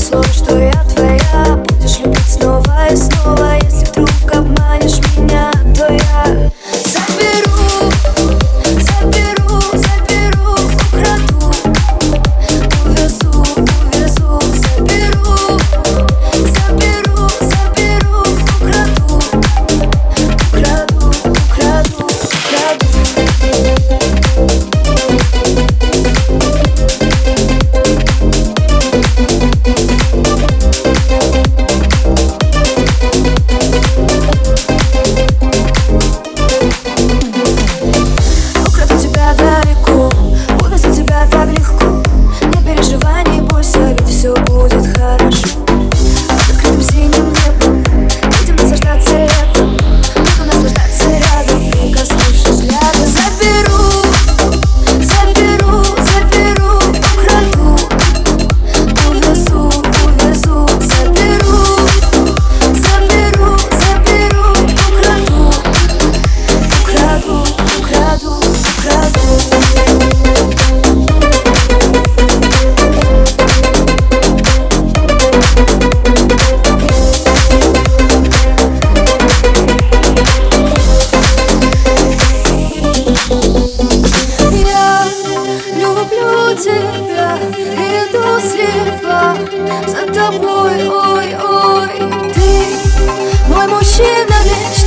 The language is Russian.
тебе что я слепа за тобой, ой, ой. Ты мой мужчина вечный